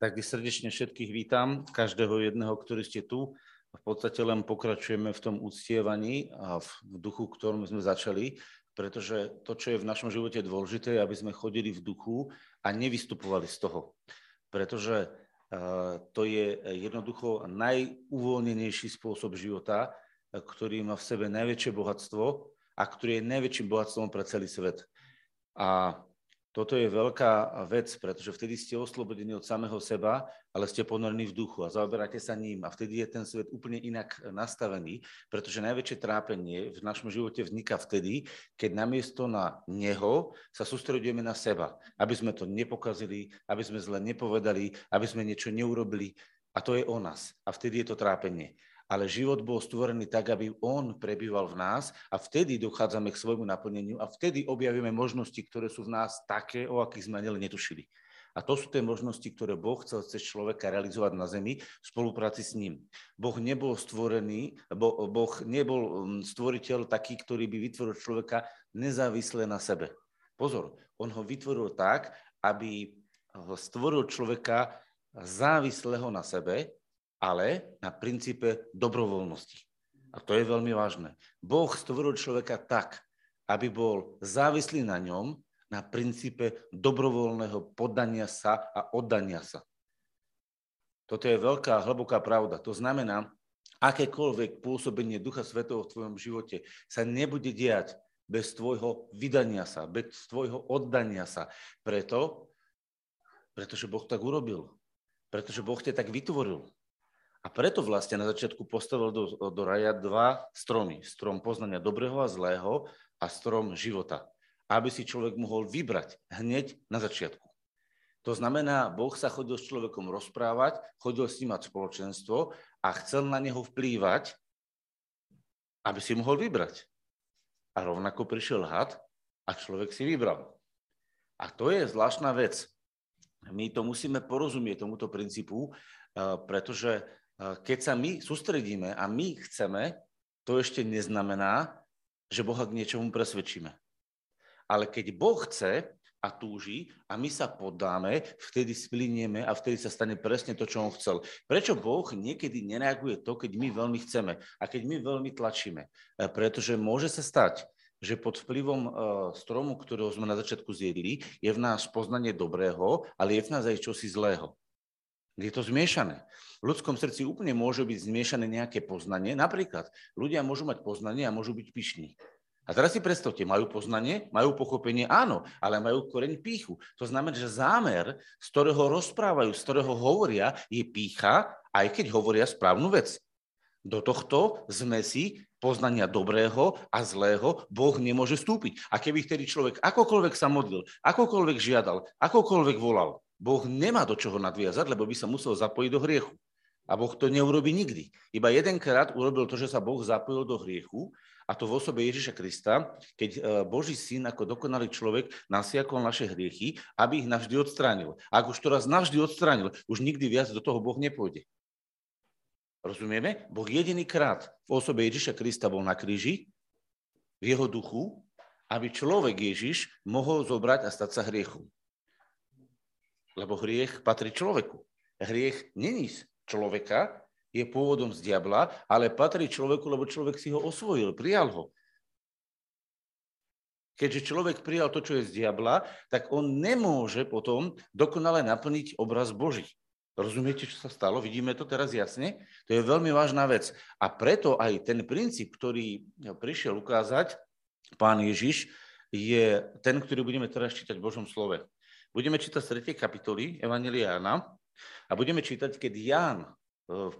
Tak srdečne všetkých vítam, každého jedného, ktorý ste tu. V podstate len pokračujeme v tom uctievaní a v duchu, ktorom sme začali, pretože to, čo je v našom živote dôležité, je, aby sme chodili v duchu a nevystupovali z toho. Pretože to je jednoducho najúvoľnenejší spôsob života, ktorý má v sebe najväčšie bohatstvo a ktorý je najväčším bohatstvom pre celý svet. A toto je veľká vec, pretože vtedy ste oslobodení od samého seba, ale ste ponorení v duchu a zaoberáte sa ním. A vtedy je ten svet úplne inak nastavený, pretože najväčšie trápenie v našom živote vzniká vtedy, keď namiesto na neho sa sústredujeme na seba, aby sme to nepokazili, aby sme zle nepovedali, aby sme niečo neurobili. A to je o nás. A vtedy je to trápenie ale život bol stvorený tak, aby on prebýval v nás a vtedy dochádzame k svojmu naplneniu a vtedy objavíme možnosti, ktoré sú v nás také, o akých sme ani netušili. A to sú tie možnosti, ktoré Boh chcel cez človeka realizovať na zemi v spolupráci s ním. Boh nebol stvorený, bo, Boh nebol mm, stvoriteľ taký, ktorý by vytvoril človeka nezávisle na sebe. Pozor, on ho vytvoril tak, aby ho stvoril človeka závislého na sebe, ale na princípe dobrovoľnosti. A to je veľmi vážne. Boh stvoril človeka tak, aby bol závislý na ňom na princípe dobrovoľného poddania sa a oddania sa. Toto je veľká, hlboká pravda. To znamená, akékoľvek pôsobenie Ducha Svetého v tvojom živote sa nebude diať bez tvojho vydania sa, bez tvojho oddania sa. Preto, pretože Boh tak urobil. Pretože Boh ťa tak vytvoril. A preto vlastne na začiatku postavil do, do raja dva stromy. Strom poznania dobrého a zlého a strom života. Aby si človek mohol vybrať hneď na začiatku. To znamená, Boh sa chodil s človekom rozprávať, chodil s ním mať spoločenstvo a chcel na neho vplývať, aby si mohol vybrať. A rovnako prišiel had a človek si vybral. A to je zvláštna vec. My to musíme porozumieť tomuto princípu, eh, pretože keď sa my sústredíme a my chceme, to ešte neznamená, že Boha k niečomu presvedčíme. Ale keď Boh chce a túži a my sa podáme, vtedy splinieme a vtedy sa stane presne to, čo on chcel. Prečo Boh niekedy nereaguje to, keď my veľmi chceme a keď my veľmi tlačíme? E, pretože môže sa stať, že pod vplyvom e, stromu, ktorého sme na začiatku zjedli, je v nás poznanie dobrého, ale je v nás aj čosi zlého. Je to zmiešané. V ľudskom srdci úplne môže byť zmiešané nejaké poznanie. Napríklad, ľudia môžu mať poznanie a môžu byť pyšní. A teraz si predstavte, majú poznanie, majú pochopenie, áno, ale majú koreň píchu. To znamená, že zámer, z ktorého rozprávajú, z ktorého hovoria, je pícha, aj keď hovoria správnu vec. Do tohto zmesi poznania dobrého a zlého Boh nemôže vstúpiť. A keby vtedy človek akokoľvek sa modlil, akokoľvek žiadal, akokoľvek volal, Boh nemá do čoho nadviazať, lebo by sa musel zapojiť do hriechu. A Boh to neurobi nikdy. Iba jedenkrát urobil to, že sa Boh zapojil do hriechu, a to v osobe Ježiša Krista, keď e, Boží syn ako dokonalý človek nasiakol naše hriechy, aby ich navždy odstránil. A ak už to raz navždy odstránil, už nikdy viac do toho Boh nepôjde. Rozumieme? Boh jediný krát v osobe Ježiša Krista bol na kríži, v jeho duchu, aby človek Ježiš mohol zobrať a stať sa hriechom. Lebo hriech patrí človeku. Hriech není z človeka, je pôvodom z diabla, ale patrí človeku, lebo človek si ho osvojil, prijal ho. Keďže človek prijal to, čo je z diabla, tak on nemôže potom dokonale naplniť obraz Boží. Rozumiete, čo sa stalo? Vidíme to teraz jasne? To je veľmi vážna vec. A preto aj ten princíp, ktorý prišiel ukázať pán Ježiš, je ten, ktorý budeme teraz čítať v Božom slove. Budeme čítať z 3. kapitoly Evangelia Jána a budeme čítať, keď Ján e,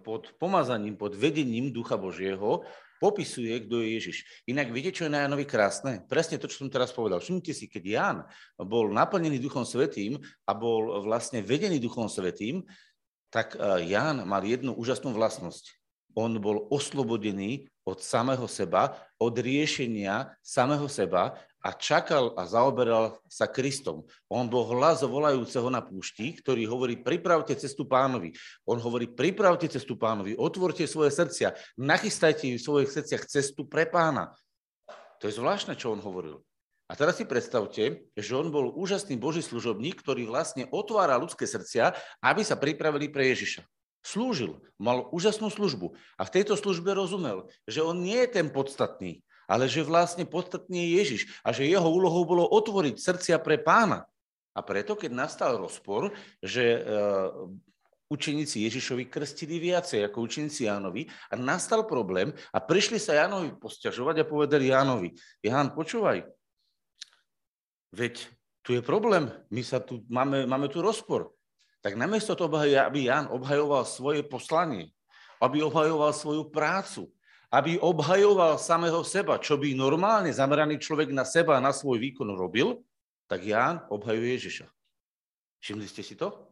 pod pomazaním, pod vedením Ducha Božieho popisuje, kto je Ježiš. Inak viete, čo je na Jánovi krásne? Presne to, čo som teraz povedal. Všimnite si, keď Ján bol naplnený Duchom Svetým a bol vlastne vedený Duchom Svetým, tak e, Ján mal jednu úžasnú vlastnosť. On bol oslobodený od samého seba, od riešenia samého seba a čakal a zaoberal sa Kristom. On bol hlas volajúceho na púšti, ktorý hovorí, pripravte cestu pánovi. On hovorí, pripravte cestu pánovi, otvorte svoje srdcia, nachystajte v svojich srdciach cestu pre pána. To je zvláštne, čo on hovoril. A teraz si predstavte, že on bol úžasný boží služobník, ktorý vlastne otvára ľudské srdcia, aby sa pripravili pre Ježiša. Slúžil, mal úžasnú službu a v tejto službe rozumel, že on nie je ten podstatný, ale že vlastne podstatný je Ježiš a že jeho úlohou bolo otvoriť srdcia pre pána. A preto, keď nastal rozpor, že učeníci Ježišovi krstili viacej ako učeníci Jánovi a nastal problém a prišli sa Jánovi posťažovať a povedali Jánovi, Ján, počúvaj, veď tu je problém, my sa tu, máme, máme tu rozpor. Tak namiesto toho, aby Ján obhajoval svoje poslanie, aby obhajoval svoju prácu, aby obhajoval samého seba, čo by normálne zameraný človek na seba a na svoj výkon robil, tak Ján obhajuje Ježiša. Všimli ste si to?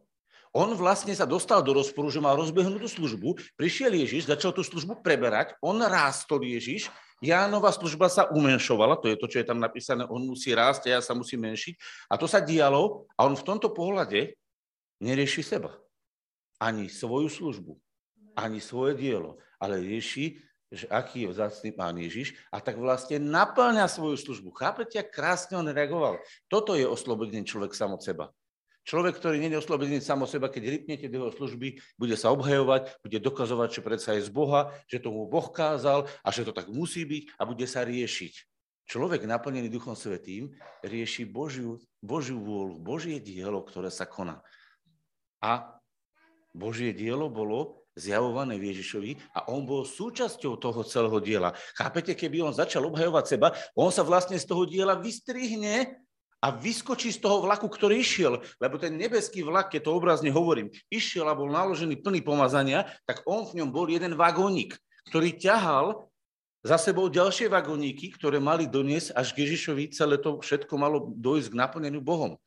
On vlastne sa dostal do rozporu, že mal rozbehnutú službu, prišiel Ježiš, začal tú službu preberať, on rástol Ježiš, Jánova služba sa umenšovala, to je to, čo je tam napísané, on musí rásť a ja sa musím menšiť. A to sa dialo a on v tomto pohľade nerieši seba. Ani svoju službu, ani svoje dielo, ale rieši, že aký je vzácný pán Ježiš a tak vlastne naplňa svoju službu. Chápete, ak krásne on reagoval? Toto je oslobodený človek sam od seba. Človek, ktorý nie je oslobodený od seba, keď rypnete do jeho služby, bude sa obhajovať, bude dokazovať, že predsa je z Boha, že tomu Boh kázal a že to tak musí byť a bude sa riešiť. Človek naplnený Duchom Svetým rieši Božiu, Božiu vôľu, Božie dielo, ktoré sa koná. A Božie dielo bolo zjavované Ježišovi a on bol súčasťou toho celého diela. Chápete, keby on začal obhajovať seba, on sa vlastne z toho diela vystrihne a vyskočí z toho vlaku, ktorý išiel, lebo ten nebeský vlak, keď to obrazne hovorím, išiel a bol naložený plný pomazania, tak on v ňom bol jeden vagónik, ktorý ťahal za sebou ďalšie vagóniky, ktoré mali doniesť až k Ježišovi, celé to všetko malo dojsť k naplneniu Bohom.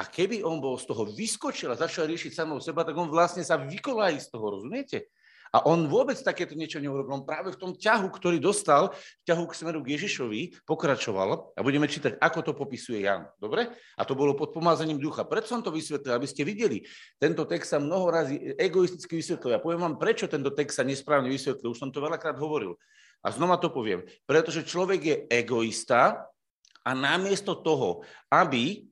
A keby on bol z toho vyskočil a začal riešiť samou seba, tak on vlastne sa vykolají z toho, rozumiete? A on vôbec takéto niečo neurobil. On práve v tom ťahu, ktorý dostal, ťahu k smeru k Ježišovi, pokračoval a budeme čítať, ako to popisuje Jan. Dobre? A to bolo pod pomázaním ducha. Preto som to vysvetlil, aby ste videli. Tento text sa mnoho razy egoisticky vysvetlil. Ja poviem vám, prečo tento text sa nesprávne vysvetlil. Už som to veľakrát hovoril. A znova to poviem. Pretože človek je egoista a namiesto toho, aby,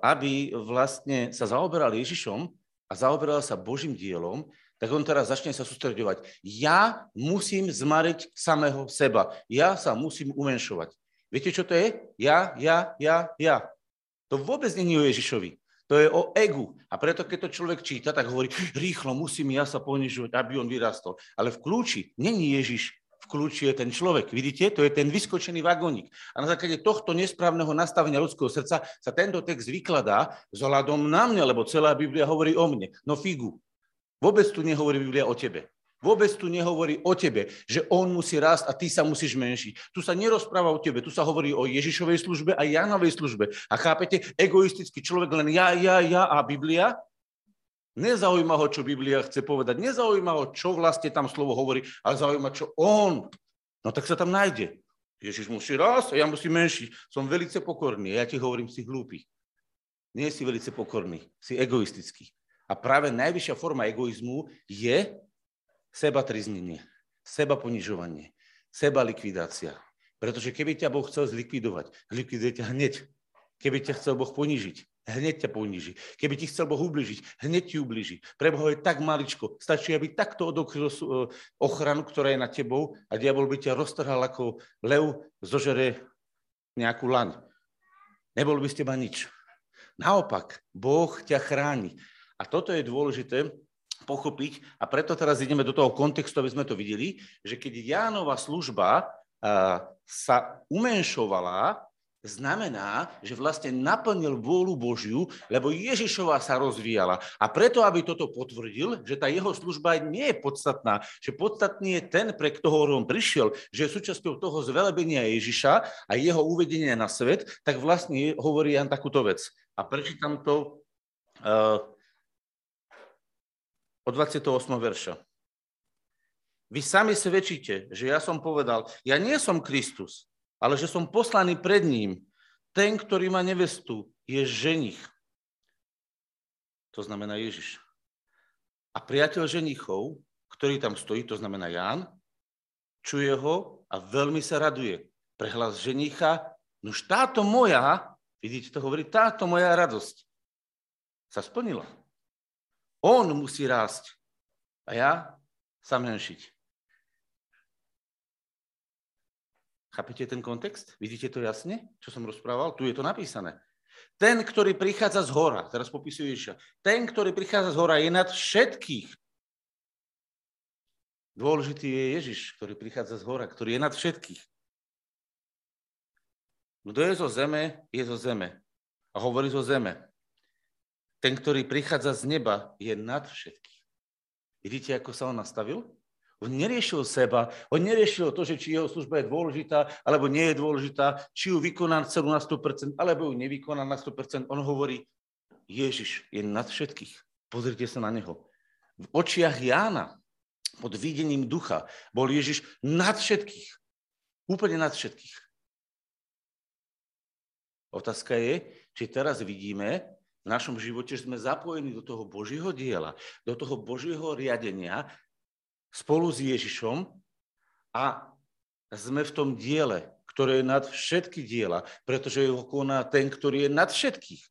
aby vlastne sa zaoberal Ježišom a zaoberal sa Božím dielom, tak on teraz začne sa sústredovať. Ja musím zmariť samého seba. Ja sa musím umenšovať. Viete, čo to je? Ja, ja, ja, ja. To vôbec není o Ježišovi. To je o egu. A preto, keď to človek číta, tak hovorí, rýchlo musím ja sa ponižovať, aby on vyrastol. Ale v kľúči není Ježiš, v kľúči je ten človek. Vidíte? To je ten vyskočený vagónik. A na základe tohto nesprávneho nastavenia ľudského srdca sa tento text vykladá vzhľadom na mňa, lebo celá Biblia hovorí o mne. No figu. Vôbec tu nehovorí Biblia o tebe. Vôbec tu nehovorí o tebe, že on musí rásť a ty sa musíš menšiť. Tu sa nerozpráva o tebe, tu sa hovorí o Ježišovej službe a Jánovej službe. A chápete, egoistický človek len ja, ja, ja a Biblia? Nezaujíma ho, čo Biblia chce povedať. Nezaujíma ho, čo vlastne tam slovo hovorí, ale zaujíma, čo on. No tak sa tam nájde. Ježiš musí rásť a ja musím menšiť. Som velice pokorný. Ja ti hovorím, si hlúpy. Nie si velice pokorný, si egoistický. A práve najvyššia forma egoizmu je seba triznenie, seba ponižovanie, seba likvidácia. Pretože keby ťa Boh chcel zlikvidovať, zlikviduje ťa hneď. Keby ťa chcel Boh ponížiť, hneď ťa poníži. Keby ti chcel Boh ubližiť, hneď ti ubliží. Pre Boha je tak maličko. Stačí, aby takto odokryl e, ochranu, ktorá je nad tebou a diabol by ťa roztrhal ako lev zožere nejakú laň. Nebol by ste ma nič. Naopak, Boh ťa chráni. A toto je dôležité pochopiť a preto teraz ideme do toho kontextu, aby sme to videli, že keď Jánova služba sa umenšovala, znamená, že vlastne naplnil vôľu Božiu, lebo Ježišova sa rozvíjala. A preto, aby toto potvrdil, že tá jeho služba nie je podstatná, že podstatný je ten, pre ktorého on prišiel, že je súčasťou toho zvelebenia Ježiša a jeho uvedenia na svet, tak vlastne hovorí Jan takúto vec. A prečítam to uh, od 28. verša. Vy sami svedčíte, že ja som povedal, ja nie som Kristus, ale že som poslaný pred ním. Ten, ktorý má nevestu, je ženich. To znamená Ježiš. A priateľ ženichov, ktorý tam stojí, to znamená Ján, čuje ho a veľmi sa raduje. Prehlas ženicha už táto moja, vidíte to hovorí, táto moja radosť sa splnila. On musí rásť a ja sa menšiť. Chápete ten kontext? Vidíte to jasne, čo som rozprával? Tu je to napísané. Ten, ktorý prichádza z hora, teraz popisuje Ježiša, ten, ktorý prichádza z hora, je nad všetkých. Dôležitý je Ježiš, ktorý prichádza z hora, ktorý je nad všetkých. Kto je zo zeme, je zo zeme. A hovorí zo zeme. Ten, ktorý prichádza z neba, je nad všetkých. Vidíte, ako sa on nastavil? On neriešil seba, on neriešil to, že či jeho služba je dôležitá, alebo nie je dôležitá, či ju vykoná celú na 100%, alebo ju nevykoná na 100%. On hovorí, Ježiš je nad všetkých. Pozrite sa na neho. V očiach Jána, pod videním ducha, bol Ježiš nad všetkých. Úplne nad všetkých. Otázka je, či teraz vidíme v našom živote, že sme zapojení do toho Božieho diela, do toho Božieho riadenia, spolu s Ježišom a sme v tom diele, ktoré je nad všetky diela, pretože ho koná ten, ktorý je nad všetkých.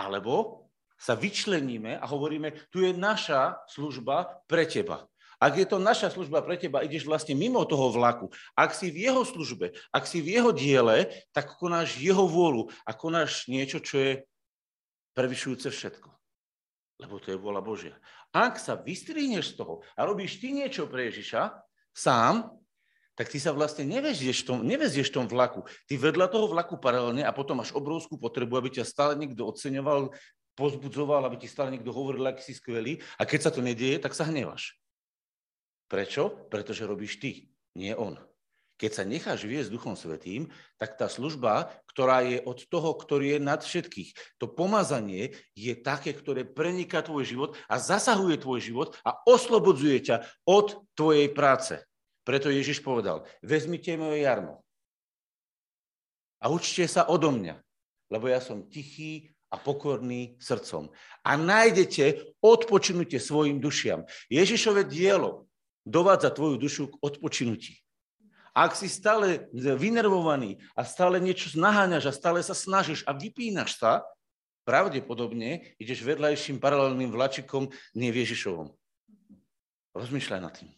Alebo sa vyčleníme a hovoríme, tu je naša služba pre teba. Ak je to naša služba pre teba, ideš vlastne mimo toho vlaku. Ak si v jeho službe, ak si v jeho diele, tak konáš jeho vôľu a konáš niečo, čo je prevyšujúce všetko. Lebo to je vôľa Božia. Ak sa vystrihneš z toho a robíš ty niečo pre Ježiša sám, tak ty sa vlastne nevezieš v tom, nevezieš v tom vlaku. Ty vedľa toho vlaku paralelne a potom máš obrovskú potrebu, aby ťa stále niekto oceňoval, pozbudzoval, aby ti stále niekto hovoril, aký si skvelý. A keď sa to nedieje, tak sa hnevaš. Prečo? Pretože robíš ty, nie on. Keď sa necháš viesť Duchom Svetým, tak tá služba, ktorá je od toho, ktorý je nad všetkých, to pomazanie je také, ktoré preniká tvoj život a zasahuje tvoj život a oslobodzuje ťa od tvojej práce. Preto Ježiš povedal, vezmite moje jarmo a učte sa odo mňa, lebo ja som tichý a pokorný srdcom. A nájdete odpočinutie svojim dušiam. Ježišové dielo dovádza tvoju dušu k odpočinutí. Ak si stále vynervovaný a stále niečo naháňaš a stále sa snažíš a vypínaš sa, pravdepodobne ideš vedľajším paralelným vlačikom nie Ježišovom. Rozmýšľaj nad tým.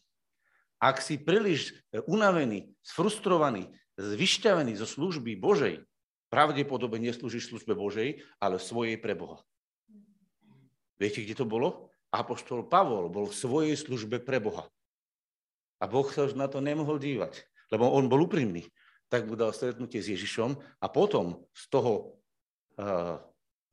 Ak si príliš unavený, sfrustrovaný, vyšťavený zo služby Božej, pravdepodobne neslúžiš službe Božej, ale svojej pre Boha. Viete, kde to bolo? Apoštol Pavol bol v svojej službe pre Boha. A Boh sa už na to nemohol dívať lebo on bol úprimný, tak mu dal stretnutie s Ježišom a potom z toho uh,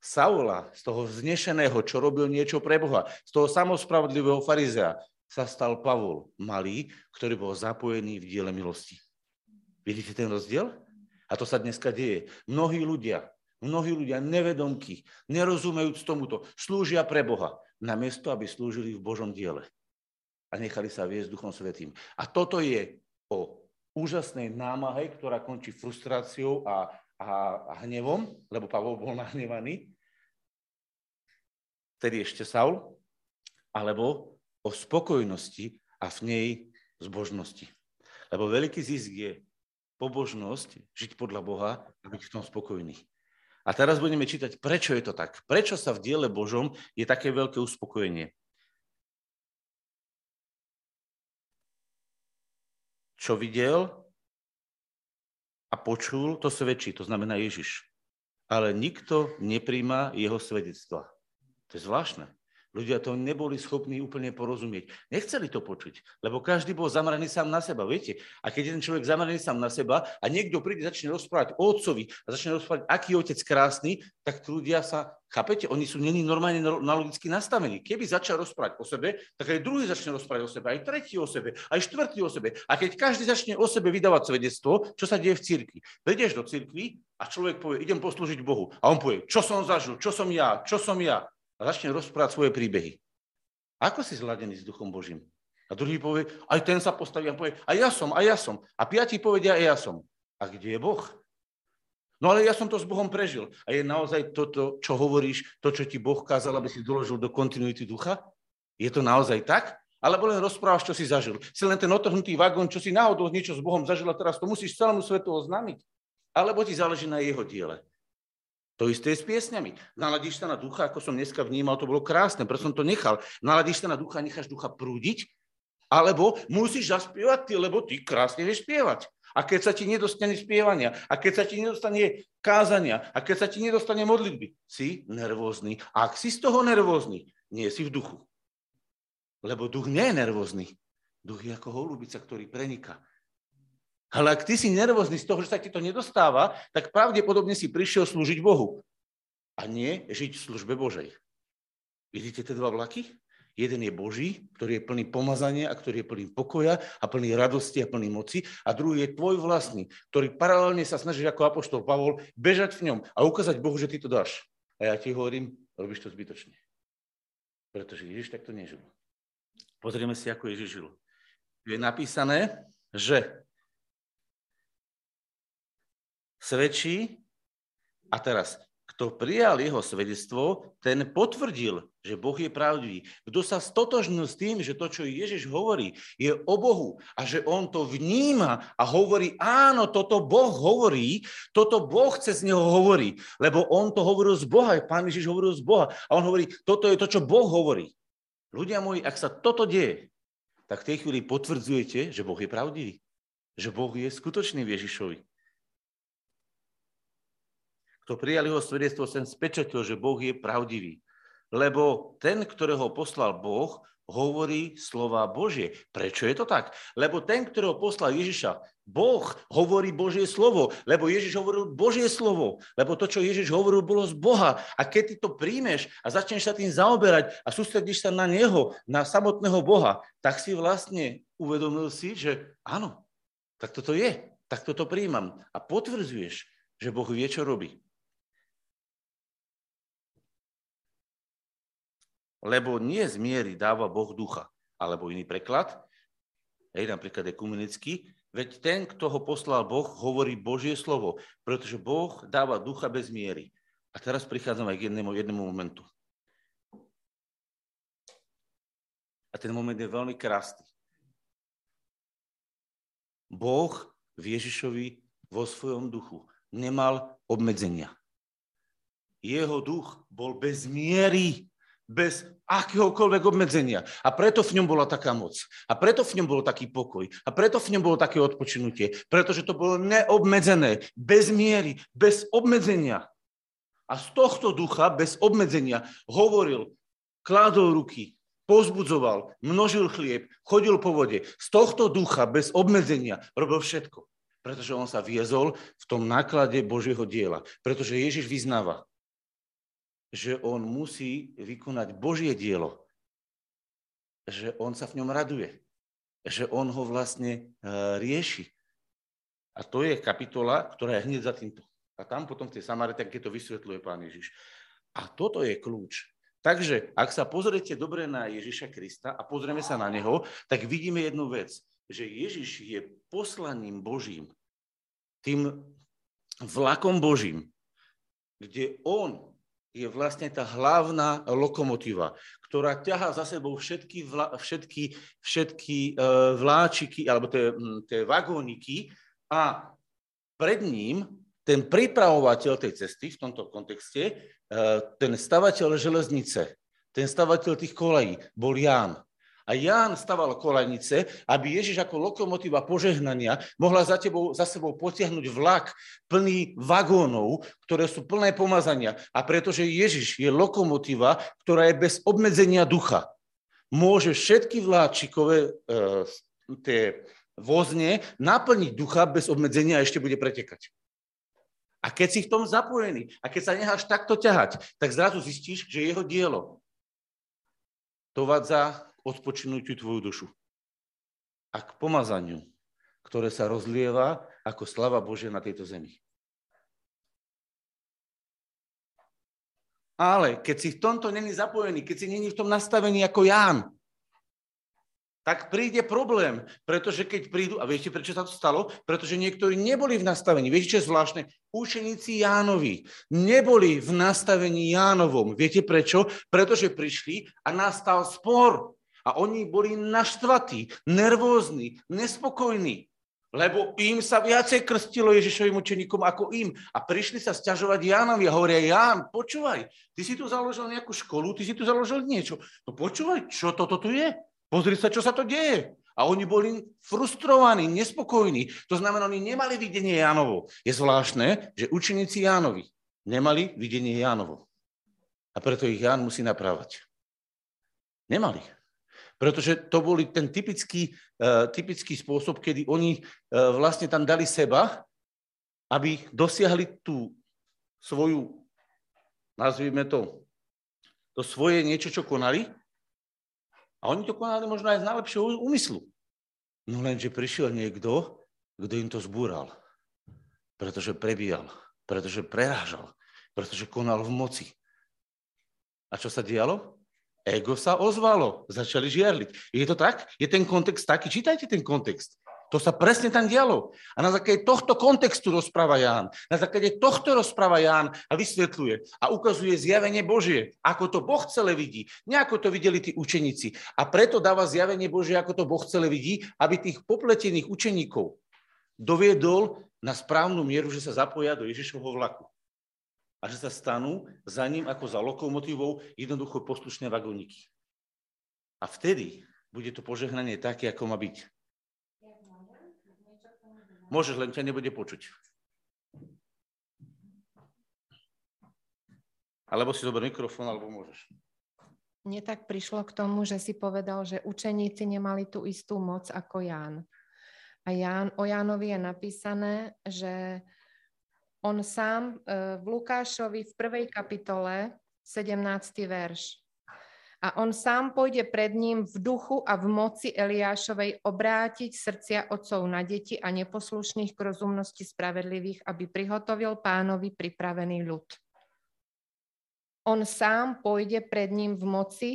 Saula, z toho vznešeného, čo robil niečo pre Boha, z toho samospravodlivého farizea, sa stal Pavol, malý, ktorý bol zapojený v diele milosti. Vidíte ten rozdiel? A to sa dneska deje. Mnohí ľudia, mnohí ľudia nevedomky, nerozumejúc tomuto, slúžia pre Boha, namiesto aby slúžili v Božom diele. A nechali sa viesť Duchom Svetým. A toto je o úžasnej námahe, ktorá končí frustráciou a, a, a hnevom, lebo Pavol bol nahnevaný, vtedy ešte Saul, alebo o spokojnosti a v nej zbožnosti. Lebo veľký zisk je pobožnosť, žiť podľa Boha a byť v tom spokojný. A teraz budeme čítať, prečo je to tak. Prečo sa v diele Božom je také veľké uspokojenie. Čo videl a počul, to svedčí, to znamená Ježiš. Ale nikto nepríjma jeho svedectva. To je zvláštne. Ľudia to neboli schopní úplne porozumieť. Nechceli to počuť, lebo každý bol zameraný sám na seba, viete. A keď jeden človek zameraný sám na seba a niekto príde, začne rozprávať o otcovi a začne rozprávať, aký je otec krásny, tak ľudia sa, chápete, oni sú není normálne logicky nastavení. Keby začal rozprávať o sebe, tak aj druhý začne rozprávať o sebe, aj tretí o sebe, aj štvrtý o sebe. A keď každý začne o sebe vydávať svedectvo, čo sa deje v cirkvi? Vedieš do cirkvi a človek povie, idem poslúžiť Bohu. A on povie, čo som zažil, čo som ja, čo som ja a začne rozprávať svoje príbehy. Ako si zladený s Duchom Božím? A druhý povie, aj ten sa postaví a povie, a ja som, a ja som. A piatí povedia, a ja som. A kde je Boh? No ale ja som to s Bohom prežil. A je naozaj toto, čo hovoríš, to, čo ti Boh kázal, aby si doložil do kontinuity ducha? Je to naozaj tak? Alebo len rozprávaš, čo si zažil. Si len ten otrhnutý vagón, čo si náhodou niečo s Bohom zažil a teraz to musíš celému svetu oznámiť. alebo ti záleží na jeho diele. To isté je s piesňami. Naladíš sa na ducha, ako som dneska vnímal, to bolo krásne, preto som to nechal. Naladíš sa na ducha necháš ducha prúdiť, alebo musíš zaspievať ty, lebo ty krásne vieš spievať. A keď sa ti nedostane spievania, a keď sa ti nedostane kázania, a keď sa ti nedostane modlitby, si nervózny. A ak si z toho nervózny, nie si v duchu. Lebo duch nie je nervózny. Duch je ako holubica, ktorý preniká. Ale ak ty si nervózny z toho, že sa ti to nedostáva, tak pravdepodobne si prišiel slúžiť Bohu. A nie žiť v službe Božej. Vidíte tie dva vlaky? Jeden je Boží, ktorý je plný pomazania a ktorý je plný pokoja a plný radosti a plný moci. A druhý je tvoj vlastný, ktorý paralelne sa snaží ako apoštol Pavol bežať v ňom a ukázať Bohu, že ty to dáš. A ja ti hovorím, robíš to zbytočne. Pretože Ježiš takto nežil. Pozrieme si, ako Ježiš žil. Je napísané, že svedčí, a teraz, kto prijal jeho svedectvo, ten potvrdil, že Boh je pravdivý. Kto sa stotožnil s tým, že to, čo Ježiš hovorí, je o Bohu a že on to vníma a hovorí, áno, toto Boh hovorí, toto Boh cez neho hovorí, lebo on to hovoril z Boha, pán Ježiš hovoril z Boha a on hovorí, toto je to, čo Boh hovorí. Ľudia moji, ak sa toto deje, tak v tej chvíli potvrdzujete, že Boh je pravdivý. Že Boh je skutočný v Ježišovi. Kto prijal jeho svedectvo, sem spečatil, že Boh je pravdivý. Lebo ten, ktorého poslal Boh, hovorí slova Božie. Prečo je to tak? Lebo ten, ktorého poslal Ježiša, Boh hovorí Božie slovo, lebo Ježiš hovoril Božie slovo, lebo to, čo Ježiš hovoril, bolo z Boha. A keď ty to príjmeš a začneš sa tým zaoberať a sústredíš sa na Neho, na samotného Boha, tak si vlastne uvedomil si, že áno, tak toto je, tak toto príjmam. A potvrdzuješ, že Boh vie, čo robí. Lebo nie z miery dáva Boh ducha. Alebo iný preklad, hej, napríklad ekumenický, veď ten, kto ho poslal Boh, hovorí Božie slovo, pretože Boh dáva ducha bez miery. A teraz prichádzam aj k jednému, jednému momentu. A ten moment je veľmi krásny. Boh v Ježišovi vo svojom duchu nemal obmedzenia. Jeho duch bol bez miery bez akéhokoľvek obmedzenia. A preto v ňom bola taká moc. A preto v ňom bol taký pokoj. A preto v ňom bolo také odpočinutie. Pretože to bolo neobmedzené, bez miery, bez obmedzenia. A z tohto ducha, bez obmedzenia, hovoril, kládol ruky, pozbudzoval, množil chlieb, chodil po vode. Z tohto ducha, bez obmedzenia, robil všetko. Pretože on sa viezol v tom náklade Božieho diela. Pretože Ježiš vyznáva, že on musí vykonať Božie dielo. Že on sa v ňom raduje. Že on ho vlastne e, rieši. A to je kapitola, ktorá je hneď za týmto. A tam potom v tej Samaritanke to vysvetľuje pán Ježiš. A toto je kľúč. Takže, ak sa pozriete dobre na Ježiša Krista a pozrieme sa na neho, tak vidíme jednu vec, že Ježiš je poslaním Božím, tým vlakom Božím, kde on je vlastne tá hlavná lokomotíva, ktorá ťahá za sebou všetky, vla, všetky, všetky uh, vláčiky alebo tie, tie vagóniky a pred ním ten pripravovateľ tej cesty v tomto kontexte, uh, ten stavateľ železnice, ten stavateľ tých kolejí bol Ján. A Ján staval kolajnice, aby Ježiš ako lokomotíva požehnania mohla za, tebou, za sebou potiahnuť vlak plný vagónov, ktoré sú plné pomazania. A pretože Ježiš je lokomotíva, ktorá je bez obmedzenia ducha, môže všetky vláčikové e, tie vozne naplniť ducha bez obmedzenia a ešte bude pretekať. A keď si v tom zapojený a keď sa necháš takto ťahať, tak zrazu zistíš, že jeho dielo dovádza odpočinutiu tvoju dušu. A k pomazaniu, ktoré sa rozlieva ako slava Božia na tejto zemi. Ale keď si v tomto není zapojený, keď si není v tom nastavení ako Ján, tak príde problém, pretože keď prídu, a viete, prečo sa to stalo? Pretože niektorí neboli v nastavení. Viete, čo je zvláštne? Učeníci Jánovi neboli v nastavení Jánovom. Viete prečo? Pretože prišli a nastal spor. A oni boli naštvatí, nervózni, nespokojní, lebo im sa viacej krstilo Ježišovým učeníkom ako im. A prišli sa stiažovať Jánovi a hovoria, Ján, počúvaj, ty si tu založil nejakú školu, ty si tu založil niečo. No počúvaj, čo toto tu je? Pozri sa, čo sa to deje. A oni boli frustrovaní, nespokojní. To znamená, oni nemali videnie Jánovo. Je zvláštne, že učeníci Jánovi nemali videnie Jánovo. A preto ich Ján musí naprávať. Nemali. Pretože to boli ten typický, uh, typický spôsob, kedy oni uh, vlastne tam dali seba, aby dosiahli tú svoju, nazvime to, to svoje niečo, čo konali. A oni to konali možno aj z najlepšieho úmyslu. No lenže prišiel niekto, kto im to zbúral. Pretože prebíjal, pretože prerážal, pretože konal v moci. A čo sa dialo? Ego sa ozvalo, začali žiarliť. Je to tak? Je ten kontext taký? Čítajte ten kontext. To sa presne tam dialo. A na základe tohto kontextu rozpráva Ján. Na základe tohto rozpráva Ján a vysvetľuje a ukazuje zjavenie Božie, ako to Boh celé vidí. Nie ako to videli tí učeníci. A preto dáva zjavenie Božie, ako to Boh celé vidí, aby tých popletených učeníkov doviedol na správnu mieru, že sa zapoja do Ježišovho vlaku a že sa stanú za ním ako za lokomotívou jednoducho poslušné vagóniky. A vtedy bude to požehnanie také, ako má byť. Môžeš, len ťa nebude počuť. Alebo si zober mikrofón, alebo môžeš. Mne tak prišlo k tomu, že si povedal, že učeníci nemali tú istú moc ako Ján. A Ján, o Jánovi je napísané, že on sám e, v Lukášovi v prvej kapitole, 17. verš. A on sám pôjde pred ním v duchu a v moci Eliášovej obrátiť srdcia otcov na deti a neposlušných k rozumnosti spravedlivých, aby prihotovil pánovi pripravený ľud. On sám pôjde pred ním v moci,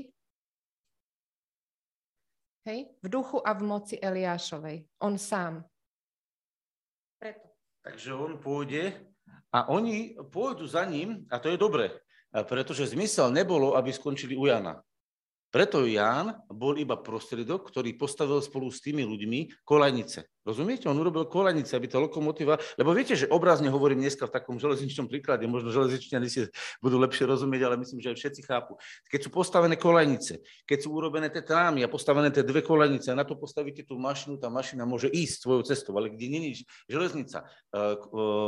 hej, v duchu a v moci Eliášovej. On sám. Preto. Takže on pôjde a oni pôjdu za ním, a to je dobre, pretože zmysel nebolo, aby skončili u Jana. Preto Ján bol iba prostriedok, ktorý postavil spolu s tými ľuďmi kolajnice. Rozumiete? On urobil kolajnice, aby tá lokomotíva... Lebo viete, že obrazne hovorím dneska v takom železničnom príklade, možno železničniari si budú lepšie rozumieť, ale myslím, že aj všetci chápu. Keď sú postavené kolajnice, keď sú urobené tie trámy a postavené tie dve kolajnice a na to postavíte tú mašinu, tá mašina môže ísť svojou cestou, ale kde není železnica, eh, eh,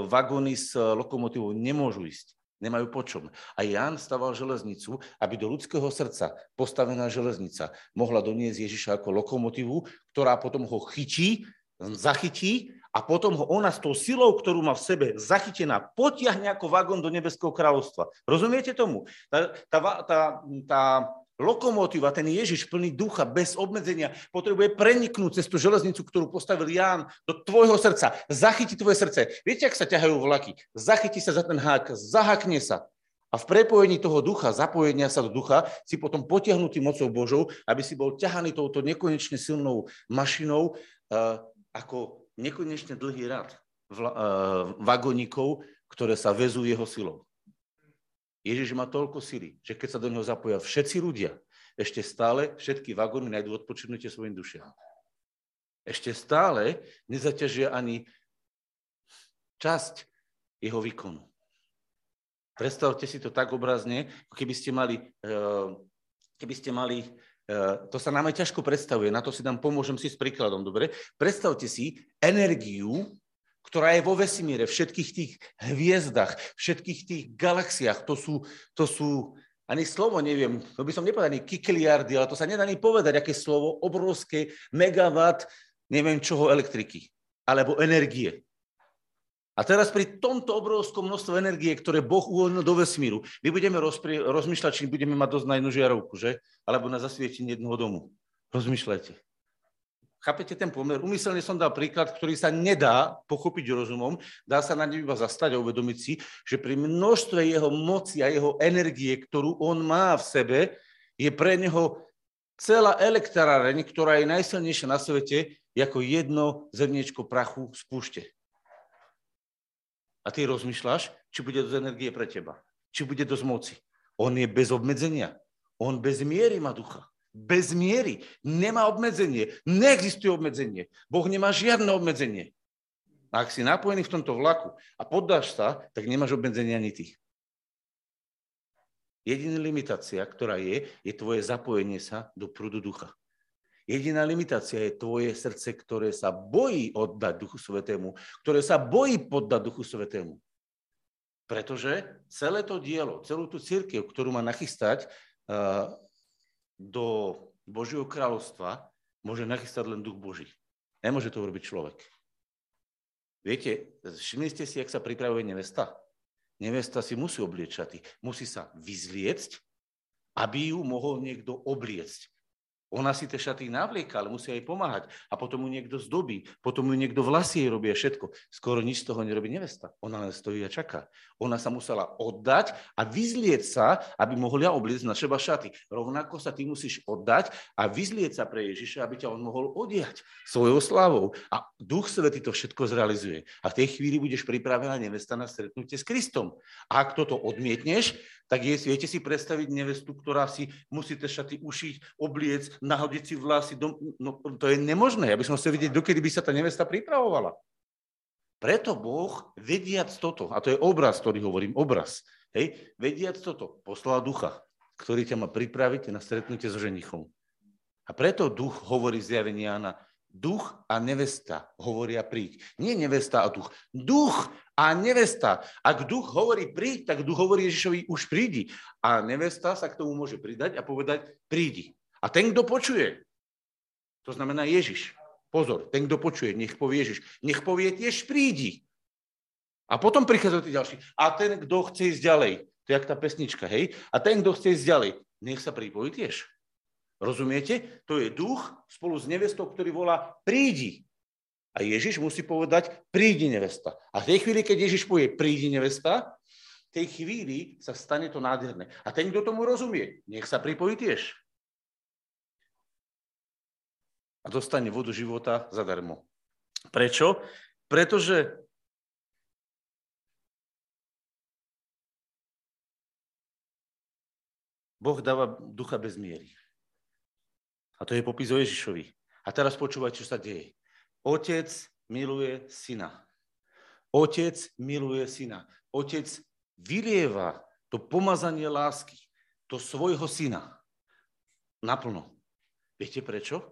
vagóny s lokomotívou nemôžu ísť nemajú počom. A Ján staval železnicu, aby do ľudského srdca postavená železnica mohla doniesť Ježiša ako lokomotívu, ktorá potom ho chytí, zachytí a potom ho ona s tou silou, ktorú má v sebe zachytená, potiahne ako vagón do nebeského kráľovstva. Rozumiete tomu? Tá, tá, tá, tá lokomotíva, ten Ježiš plný ducha, bez obmedzenia, potrebuje preniknúť cez tú železnicu, ktorú postavil Ján do tvojho srdca, zachytí tvoje srdce. Viete, ak sa ťahajú vlaky? Zachytí sa za ten hák, zahakne sa. A v prepojení toho ducha, zapojenia sa do ducha, si potom potiahnutý mocou Božou, aby si bol ťahaný touto nekonečne silnou mašinou, uh, ako nekonečne dlhý rad vla, uh, vagoníkov, ktoré sa vezú jeho silou. Ježiš má toľko sily, že keď sa do neho zapoja všetci ľudia, ešte stále všetky vagóny nájdú odpočinutie svojim dušiam. Ešte stále nezaťažia ani časť jeho výkonu. Predstavte si to tak obrazne, keby ste mali, eh, keby ste mali eh, to sa nám aj ťažko predstavuje, na to si dám, pomôžem si s príkladom, dobre? Predstavte si energiu, ktorá je vo vesmíre, všetkých tých hviezdach, všetkých tých galaxiách. To sú, to sú ani slovo neviem, to by som nepovedal ani kikliardy, ale to sa nedá ani povedať, aké slovo, obrovské megawatt, neviem čoho, elektriky, alebo energie. A teraz pri tomto obrovskom množstve energie, ktoré Boh uvoľnil do vesmíru, my budeme rozpri- rozmýšľať, či budeme mať dosť na jednu žiarovku, že? Alebo na zasvietenie jednoho domu. Rozmýšľajte. Chápete ten pomer? Umyselne som dal príklad, ktorý sa nedá pochopiť rozumom, dá sa na ňu iba zastať a uvedomiť si, že pri množstve jeho moci a jeho energie, ktorú on má v sebe, je pre neho celá elektráreň, ktorá je najsilnejšia na svete, ako jedno zrniečko prachu z púšte. A ty rozmýšľaš, či bude dosť energie pre teba, či bude dosť moci. On je bez obmedzenia. On bez miery má ducha bez miery. Nemá obmedzenie. Neexistuje obmedzenie. Boh nemá žiadne obmedzenie. A ak si napojený v tomto vlaku a poddáš sa, tak nemáš obmedzenia ani ty. Jediná limitácia, ktorá je, je tvoje zapojenie sa do prúdu ducha. Jediná limitácia je tvoje srdce, ktoré sa bojí oddať Duchu Svetému, ktoré sa bojí poddať Duchu Svetému. Pretože celé to dielo, celú tú církev, ktorú má nachystať uh, do Božieho kráľovstva, môže nachystať len Duch Boží. Nemôže to urobiť človek. Viete, všimli ste si, ak sa pripravuje nevesta? Nevesta si musí obliecť šaty. Musí sa vyzliecť, aby ju mohol niekto obliecť. Ona si tie šaty navlieka, ale musí aj pomáhať. A potom mu niekto zdobí, potom mu niekto vlasy jej robí a všetko. Skoro nič z toho nerobí nevesta. Ona len stojí a čaká. Ona sa musela oddať a vyzlieť sa, aby mohol ja obliecť na seba šaty. Rovnako sa ty musíš oddať a vyzlieť sa pre Ježiša, aby ťa on mohol odiať svojou slavou. A Duch Svetý to všetko zrealizuje. A v tej chvíli budeš pripravená nevesta na stretnutie s Kristom. A ak toto odmietneš, tak je, viete si predstaviť nevestu, ktorá si musí tie šaty ušiť, obliec, nahodiť si vlasy. Dom... No, to je nemožné. Ja by som chcel vidieť, dokedy by sa tá nevesta pripravovala. Preto Boh, vediac toto, a to je obraz, ktorý hovorím, obraz, hej, vediac toto, poslal ducha, ktorý ťa má pripraviť na stretnutie so ženichom. A preto duch hovorí zjavenie Jana, duch a nevesta hovoria príď. Nie nevesta a duch. Duch a nevesta. Ak duch hovorí príď, tak duch hovorí Ježišovi už prídi. A nevesta sa k tomu môže pridať a povedať prídi. A ten, kto počuje, to znamená Ježiš. Pozor, ten, kto počuje, nech povie Ježiš. Nech povie tiež prídi. A potom prichádzajú tí ďalší. A ten, kto chce ísť ďalej, to je jak tá pesnička, hej? A ten, kto chce ísť ďalej, nech sa pripojí tiež. Rozumiete? To je duch spolu s nevestou, ktorý volá prídi. A Ježiš musí povedať, prídi nevesta. A v tej chvíli, keď Ježiš povie, prídi nevesta, v tej chvíli sa stane to nádherné. A ten, kto tomu rozumie, nech sa pripojí tiež. A dostane vodu života zadarmo. Prečo? Pretože Boh dáva ducha bez miery. A to je popis o Ježišovi. A teraz počúvať, čo sa deje. Otec miluje syna. Otec miluje syna. Otec vylieva to pomazanie lásky do svojho syna. Naplno. Viete prečo?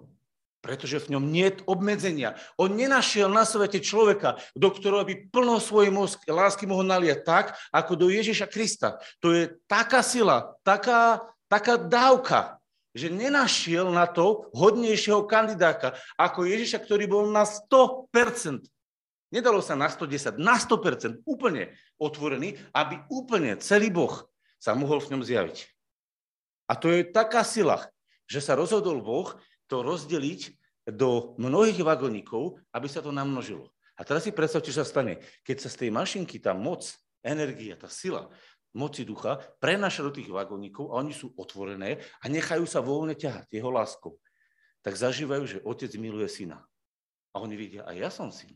Pretože v ňom nie je obmedzenia. On nenašiel na svete človeka, do ktorého by plno svojej lásky mohol naliať tak, ako do Ježiša Krista. To je taká sila, taká, taká dávka, že nenašiel na to hodnejšieho kandidáka ako Ježiša, ktorý bol na 100%. Nedalo sa na 110, na 100% úplne otvorený, aby úplne celý Boh sa mohol v ňom zjaviť. A to je taká sila, že sa rozhodol Boh to rozdeliť do mnohých vagoníkov, aby sa to namnožilo. A teraz si predstavte, čo sa stane. Keď sa z tej mašinky tá moc, energia, tá sila moci ducha prenáša do tých vagónikov a oni sú otvorené a nechajú sa voľne ťahať jeho láskou. Tak zažívajú, že otec miluje syna. A oni vidia, a ja som syn.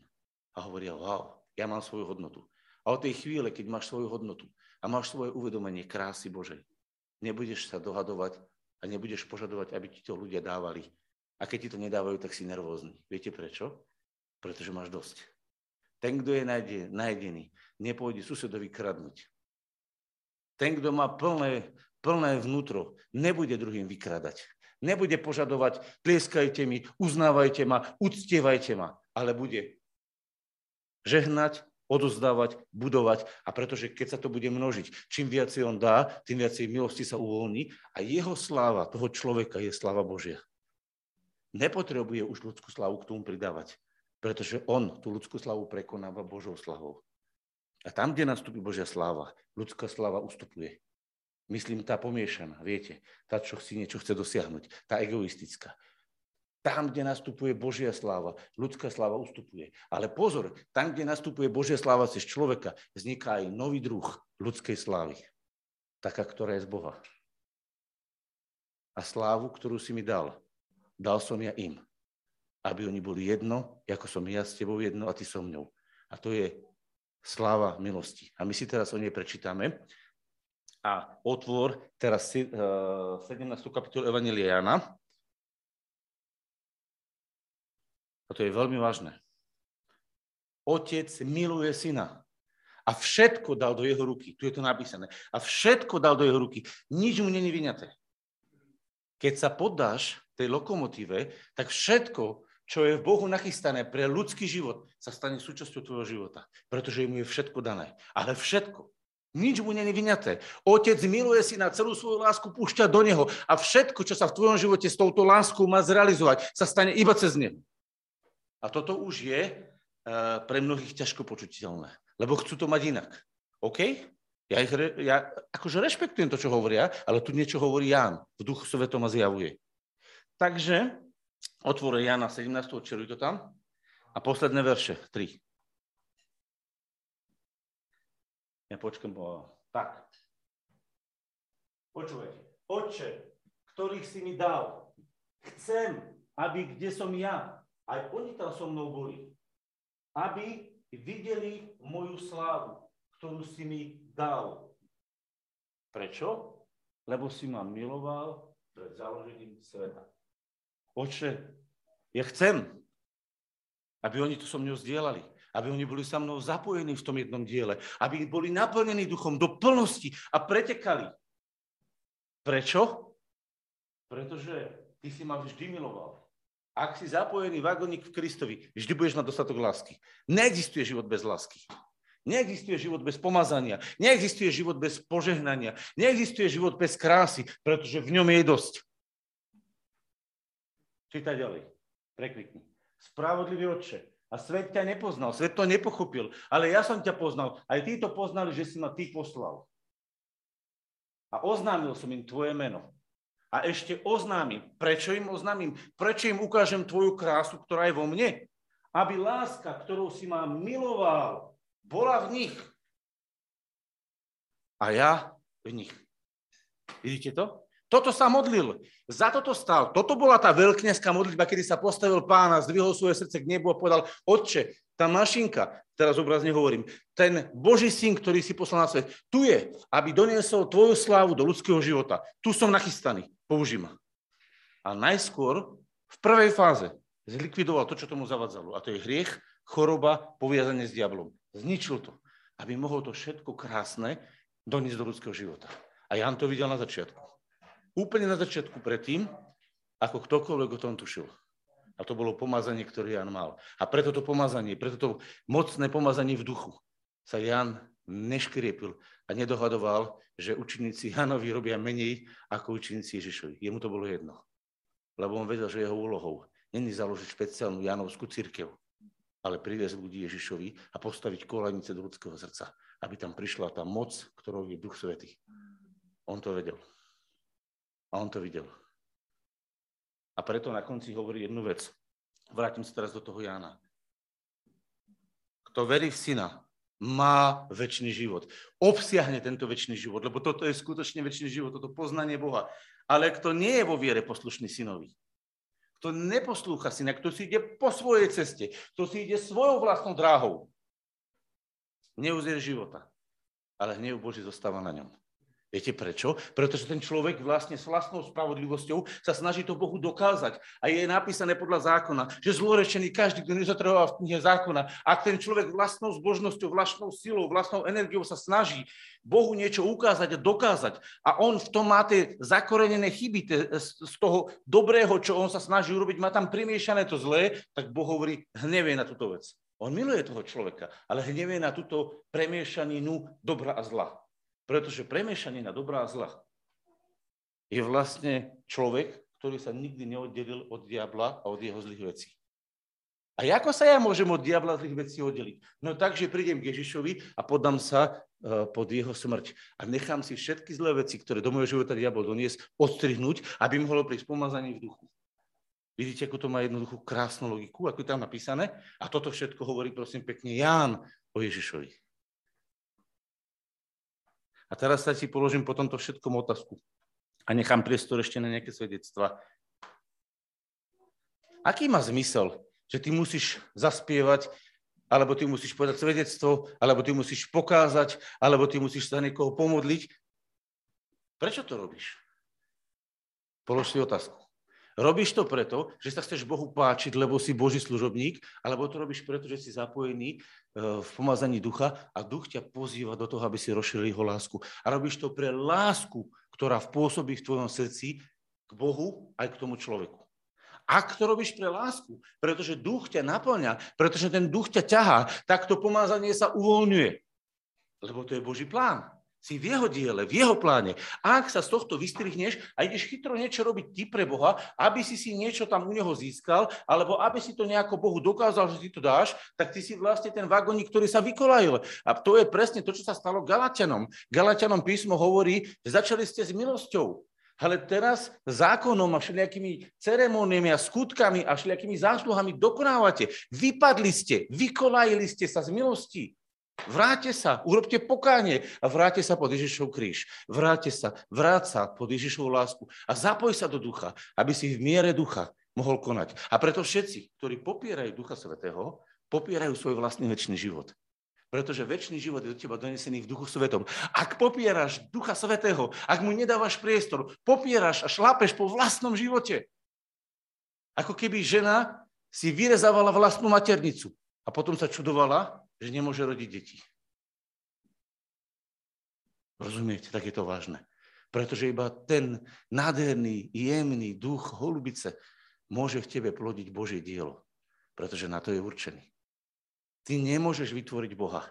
A hovoria, wow, ja mám svoju hodnotu. A od tej chvíle, keď máš svoju hodnotu a máš svoje uvedomenie krásy Božej, nebudeš sa dohadovať a nebudeš požadovať, aby ti to ľudia dávali. A keď ti to nedávajú, tak si nervózny. Viete prečo? Pretože máš dosť. Ten, kto je najdený, nepôjde susedovi kradnúť. Ten, kto má plné, plné vnútro, nebude druhým vykradať. Nebude požadovať, tlieskajte mi, uznávajte ma, uctievajte ma, ale bude žehnať, odozdávať, budovať a pretože keď sa to bude množiť, čím viacej on dá, tým viacej milosti sa uvoľní a jeho sláva toho človeka je sláva Božia. Nepotrebuje už ľudskú slavu k tomu pridávať, pretože on tú ľudskú slavu prekonáva Božou slavou. A tam, kde nastúpi Božia sláva, ľudská sláva ustupuje. Myslím, tá pomiešaná, viete, tá, čo si niečo chce dosiahnuť, tá egoistická. Tam, kde nastupuje Božia sláva, ľudská sláva ustupuje. Ale pozor, tam, kde nastupuje Božia sláva cez človeka, vzniká aj nový druh ľudskej slávy. Taká, ktorá je z Boha. A slávu, ktorú si mi dal, dal som ja im. Aby oni boli jedno, ako som ja s tebou jedno a ty so mňou. A to je sláva milosti. A my si teraz o nej prečítame. A otvor teraz 17. Eh, kapitolu Evangelia Jana. A to je veľmi vážne. Otec miluje syna. A všetko dal do jeho ruky. Tu je to napísané. A všetko dal do jeho ruky. Nič mu není vyňaté. Keď sa poddáš tej lokomotíve, tak všetko, čo je v Bohu nachystané pre ľudský život, sa stane súčasťou tvojho života. Pretože mu je všetko dané. Ale všetko. Nič mu není vyňaté. Otec miluje si na celú svoju lásku, púšťa do neho a všetko, čo sa v tvojom živote s touto láskou má zrealizovať, sa stane iba cez neho. A toto už je uh, pre mnohých ťažko počutiteľné lebo chcú to mať inak. OK? Ja, ich, ja akože rešpektujem to, čo hovoria, ale tu niečo hovorí Ján. V duchu svetom ma zjavuje. Takže otvore Jana 17. čeruj to tam. A posledné verše, 3. Ja počkám. Tak. Počúvajte. Oče, ktorých si mi dal, chcem, aby kde som ja, aj oni tam so mnou boli, aby videli moju slávu, ktorú si mi dal. Prečo? Lebo si ma miloval pred založením sveta. Oče, ja chcem, aby oni to so mnou zdieľali, aby oni boli sa mnou zapojení v tom jednom diele, aby boli naplnení duchom do plnosti a pretekali. Prečo? Pretože ty si ma vždy miloval. Ak si zapojený vagoník v Kristovi, vždy budeš mať dostatok lásky. Neexistuje život bez lásky. Neexistuje život bez pomazania. Neexistuje život bez požehnania. Neexistuje život bez krásy, pretože v ňom je dosť. Čítaj ďalej. Preklikni. Spravodlivý otče. A svet ťa nepoznal, svet to nepochopil, ale ja som ťa poznal. Aj tí to poznali, že si ma ty poslal. A oznámil som im tvoje meno a ešte oznámim. Prečo im oznámim? Prečo im ukážem tvoju krásu, ktorá je vo mne? Aby láska, ktorou si ma miloval, bola v nich. A ja v nich. Vidíte to? Toto sa modlil. Za toto stal. Toto bola tá veľkňazská modlitba, kedy sa postavil pána, zdvihol svoje srdce k nebu a povedal, Otče, tá mašinka, teraz obrazne hovorím, ten Boží syn, ktorý si poslal na svet, tu je, aby doniesol tvoju slávu do ľudského života. Tu som nachystaný. Použij ma. A najskôr v prvej fáze zlikvidoval to, čo tomu zavadzalo. A to je hriech, choroba, poviazanie s diablom. Zničil to, aby mohol to všetko krásne doniesť do ľudského života. A Jan to videl na začiatku. Úplne na začiatku predtým, ako ktokoľvek o tom tušil. A to bolo pomazanie, ktoré Jan mal. A preto to pomazanie, preto to mocné pomazanie v duchu sa Jan neškriepil a nedohadoval, že učeníci Janovi robia menej ako učeníci Ježišovi. Jemu to bolo jedno. Lebo on vedel, že jeho úlohou není založiť špeciálnu Janovskú církev, ale priviesť ľudí Ježišovi a postaviť kolanice do ľudského srdca, aby tam prišla tá moc, ktorou je Duch Svetý. On to vedel. A on to videl. A preto na konci hovorí jednu vec. Vrátim sa teraz do toho Jána. Kto verí v syna, má väčší život. Obsiahne tento väčší život, lebo toto je skutočne väčší život, toto poznanie Boha. Ale kto nie je vo viere poslušný synovi, kto neposlúcha syna, kto si ide po svojej ceste, kto si ide svojou vlastnou dráhou, neuzie života, ale hnev Boží zostáva na ňom. Viete prečo? Pretože ten človek vlastne s vlastnou spravodlivosťou sa snaží to Bohu dokázať. A je napísané podľa zákona, že zlorečený každý, kto nezatrval v knihe zákona. Ak ten človek vlastnou zbožnosťou, vlastnou silou, vlastnou energiou sa snaží Bohu niečo ukázať a dokázať a on v tom má tie zakorenené chyby tie, z toho dobrého, čo on sa snaží urobiť, má tam primiešané to zlé, tak Boh hovorí, hnevie na túto vec. On miluje toho človeka, ale hnevie na túto premiešaninu dobra a zla. Pretože premiešanie na dobrá a zla je vlastne človek, ktorý sa nikdy neoddelil od diabla a od jeho zlých vecí. A ako sa ja môžem od diabla zlých vecí oddeliť? No tak, že prídem k Ježišovi a podám sa uh, pod jeho smrť a nechám si všetky zlé veci, ktoré do môjho života diabol doniesť, odstrihnúť, aby mohlo prísť pomazanie v duchu. Vidíte, ako to má jednoduchú krásnu logiku, ako je tam napísané? A toto všetko hovorí, prosím, pekne Ján o Ježišovi. A teraz sa si položím po tomto všetkom otázku a nechám priestor ešte na nejaké svedectva. Aký má zmysel, že ty musíš zaspievať, alebo ty musíš povedať svedectvo, alebo ty musíš pokázať, alebo ty musíš sa niekoho pomodliť? Prečo to robíš? Polož si otázku. Robíš to preto, že sa chceš Bohu páčiť, lebo si Boží služobník, alebo to robíš preto, že si zapojený e, v pomazaní ducha a duch ťa pozýva do toho, aby si rozšíril jeho lásku. A robíš to pre lásku, ktorá pôsobí v tvojom srdci k Bohu aj k tomu človeku. Ak to robíš pre lásku, pretože duch ťa naplňa, pretože ten duch ťa ťahá, tak to pomázanie sa uvoľňuje. Lebo to je Boží plán. Si v jeho diele, v jeho pláne. Ak sa z tohto vystrihneš a ideš chytro niečo robiť ty pre Boha, aby si si niečo tam u neho získal, alebo aby si to nejako Bohu dokázal, že ty to dáš, tak ty si vlastne ten vagoník, ktorý sa vykolajil. A to je presne to, čo sa stalo Galatianom. Galatianom písmo hovorí, že začali ste s milosťou. Ale teraz zákonom a všelijakými ceremóniami a skutkami a všelijakými zásluhami dokonávate. Vypadli ste, vykolajili ste sa z milosti. Vráte sa, urobte pokánie a vráte sa pod Ježišov kríž. Vráte sa, vráť sa pod Ježišovú lásku a zapoj sa do ducha, aby si v miere ducha mohol konať. A preto všetci, ktorí popierajú Ducha Svetého, popierajú svoj vlastný väčší život. Pretože väčší život je do teba donesený v Duchu Svetom. Ak popieraš Ducha Svetého, ak mu nedávaš priestor, popieraš a šlápeš po vlastnom živote. Ako keby žena si vyrezávala vlastnú maternicu a potom sa čudovala, že nemôže rodiť deti. Rozumiete, tak je to vážne. Pretože iba ten nádherný, jemný duch holubice môže v tebe plodiť Božie dielo. Pretože na to je určený. Ty nemôžeš vytvoriť Boha.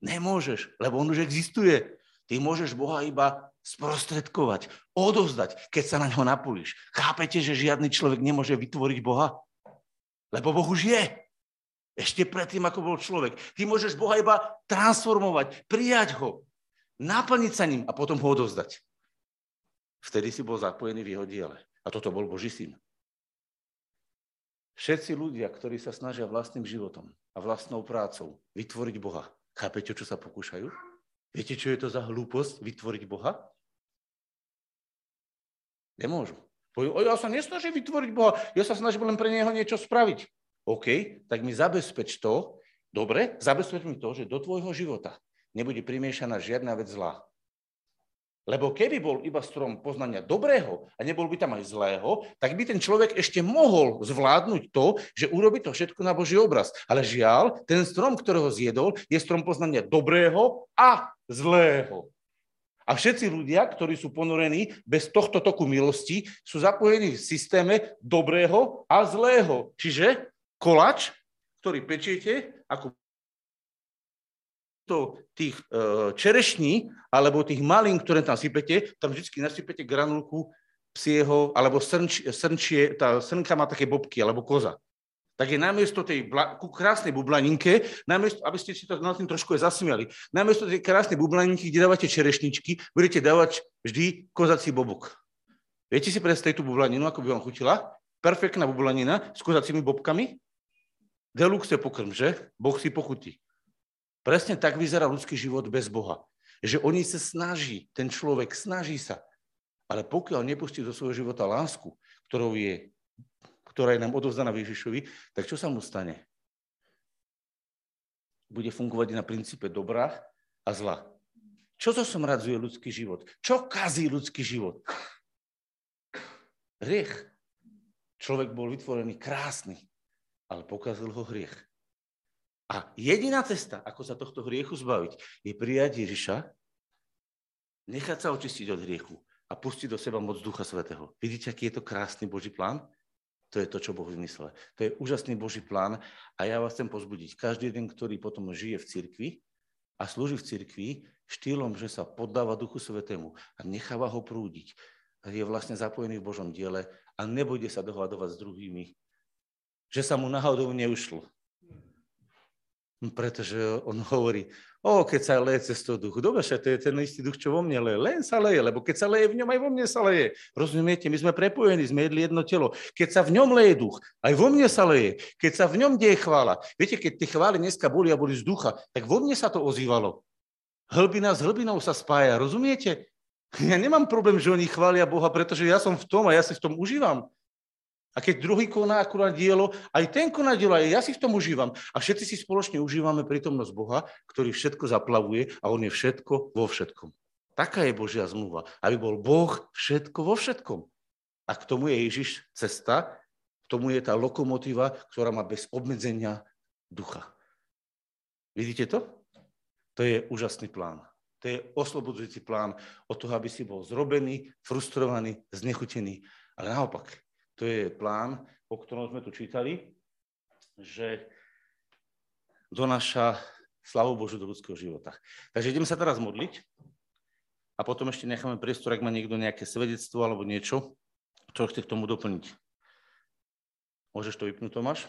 Nemôžeš, lebo on už existuje. Ty môžeš Boha iba sprostredkovať, odozdať, keď sa na ňo napolíš. Chápete, že žiadny človek nemôže vytvoriť Boha? Lebo Boh už je. Ešte predtým, ako bol človek. Ty môžeš Boha iba transformovať, prijať ho, naplniť sa ním a potom ho odovzdať. Vtedy si bol zapojený v jeho diele. A toto bol Boží syn. Všetci ľudia, ktorí sa snažia vlastným životom a vlastnou prácou vytvoriť Boha, chápete, čo sa pokúšajú? Viete, čo je to za hlúposť vytvoriť Boha? Nemôžu. Ja sa nesnažím vytvoriť Boha, ja sa snažím len pre Neho niečo spraviť. OK, tak mi zabezpeč to, dobre, zabezpeč mi to, že do tvojho života nebude primiešaná žiadna vec zlá. Lebo keby bol iba strom poznania dobrého a nebol by tam aj zlého, tak by ten človek ešte mohol zvládnuť to, že urobi to všetko na Boží obraz. Ale žiaľ, ten strom, ktorého zjedol, je strom poznania dobrého a zlého. A všetci ľudia, ktorí sú ponorení bez tohto toku milosti, sú zapojení v systéme dobrého a zlého. Čiže kolač, ktorý pečiete, ako to tých e, čerešní alebo tých malín, ktoré tam sypete, tam vždy nasypete granulku psieho, alebo srnč, srnčie, tá srnka má také bobky, alebo koza. Tak je namiesto tej bla, ku krásnej bublaninke, namiesto, aby ste si to na tým trošku aj zasmiali, namiesto tej krásnej bublaninky, kde dávate čerešničky, budete dávať vždy kozací bobok. Viete si predstaviť tú bublaninu, ako by vám chutila? Perfektná bublanina s kozacími bobkami? Deluxe pokrm, že? Boh si pochutí. Presne tak vyzerá ľudský život bez Boha. Že oni sa snaží, ten človek snaží sa, ale pokiaľ nepustí do svojho života lásku, ktorou je, ktorá je nám odovzdaná Ježišovi, tak čo sa mu stane? Bude fungovať na princípe dobra a zla. Čo to somradzuje ľudský život? Čo kazí ľudský život? Hriech. Človek bol vytvorený krásny, ale pokazil ho hriech. A jediná cesta, ako sa tohto hriechu zbaviť, je prijať Ježiša, nechať sa očistiť od hriechu a pustiť do seba moc Ducha Svetého. Vidíte, aký je to krásny Boží plán? To je to, čo Boh vymyslel. To je úžasný Boží plán a ja vás chcem pozbudiť. Každý jeden, ktorý potom žije v cirkvi a slúži v cirkvi štýlom, že sa poddáva Duchu Svetému a necháva ho prúdiť, je vlastne zapojený v Božom diele a nebude sa dohľadovať s druhými že sa mu náhodou neušlo. Pretože on hovorí, o, keď sa leje cez to duch, dobre, to je ten istý duch, čo vo mne leje. Len sa leje, lebo keď sa leje v ňom, aj vo mne sa leje. Rozumiete, my sme prepojení, sme jedli jedno telo. Keď sa v ňom leje duch, aj vo mne sa leje. Keď sa v ňom deje chvála. Viete, keď tie chvály dneska boli a boli z ducha, tak vo mne sa to ozývalo. Hlbina s hlbinou sa spája, rozumiete? Ja nemám problém, že oni chvália Boha, pretože ja som v tom a ja si v tom užívam. A keď druhý koná akurát dielo, aj ten koná dielo, aj ja si v tom užívam. A všetci si spoločne užívame prítomnosť Boha, ktorý všetko zaplavuje a on je všetko vo všetkom. Taká je Božia zmluva, aby bol Boh všetko vo všetkom. A k tomu je Ježiš cesta, k tomu je tá lokomotíva, ktorá má bez obmedzenia ducha. Vidíte to? To je úžasný plán. To je oslobodzujúci plán od toho, aby si bol zrobený, frustrovaný, znechutený. Ale naopak, to je plán, o ktorom sme tu čítali, že donáša slavu Božu do ľudského života. Takže ideme sa teraz modliť a potom ešte necháme priestor, ak má niekto nejaké svedectvo alebo niečo, čo chce k tomu doplniť. Môžeš to vypnúť, Tomáš?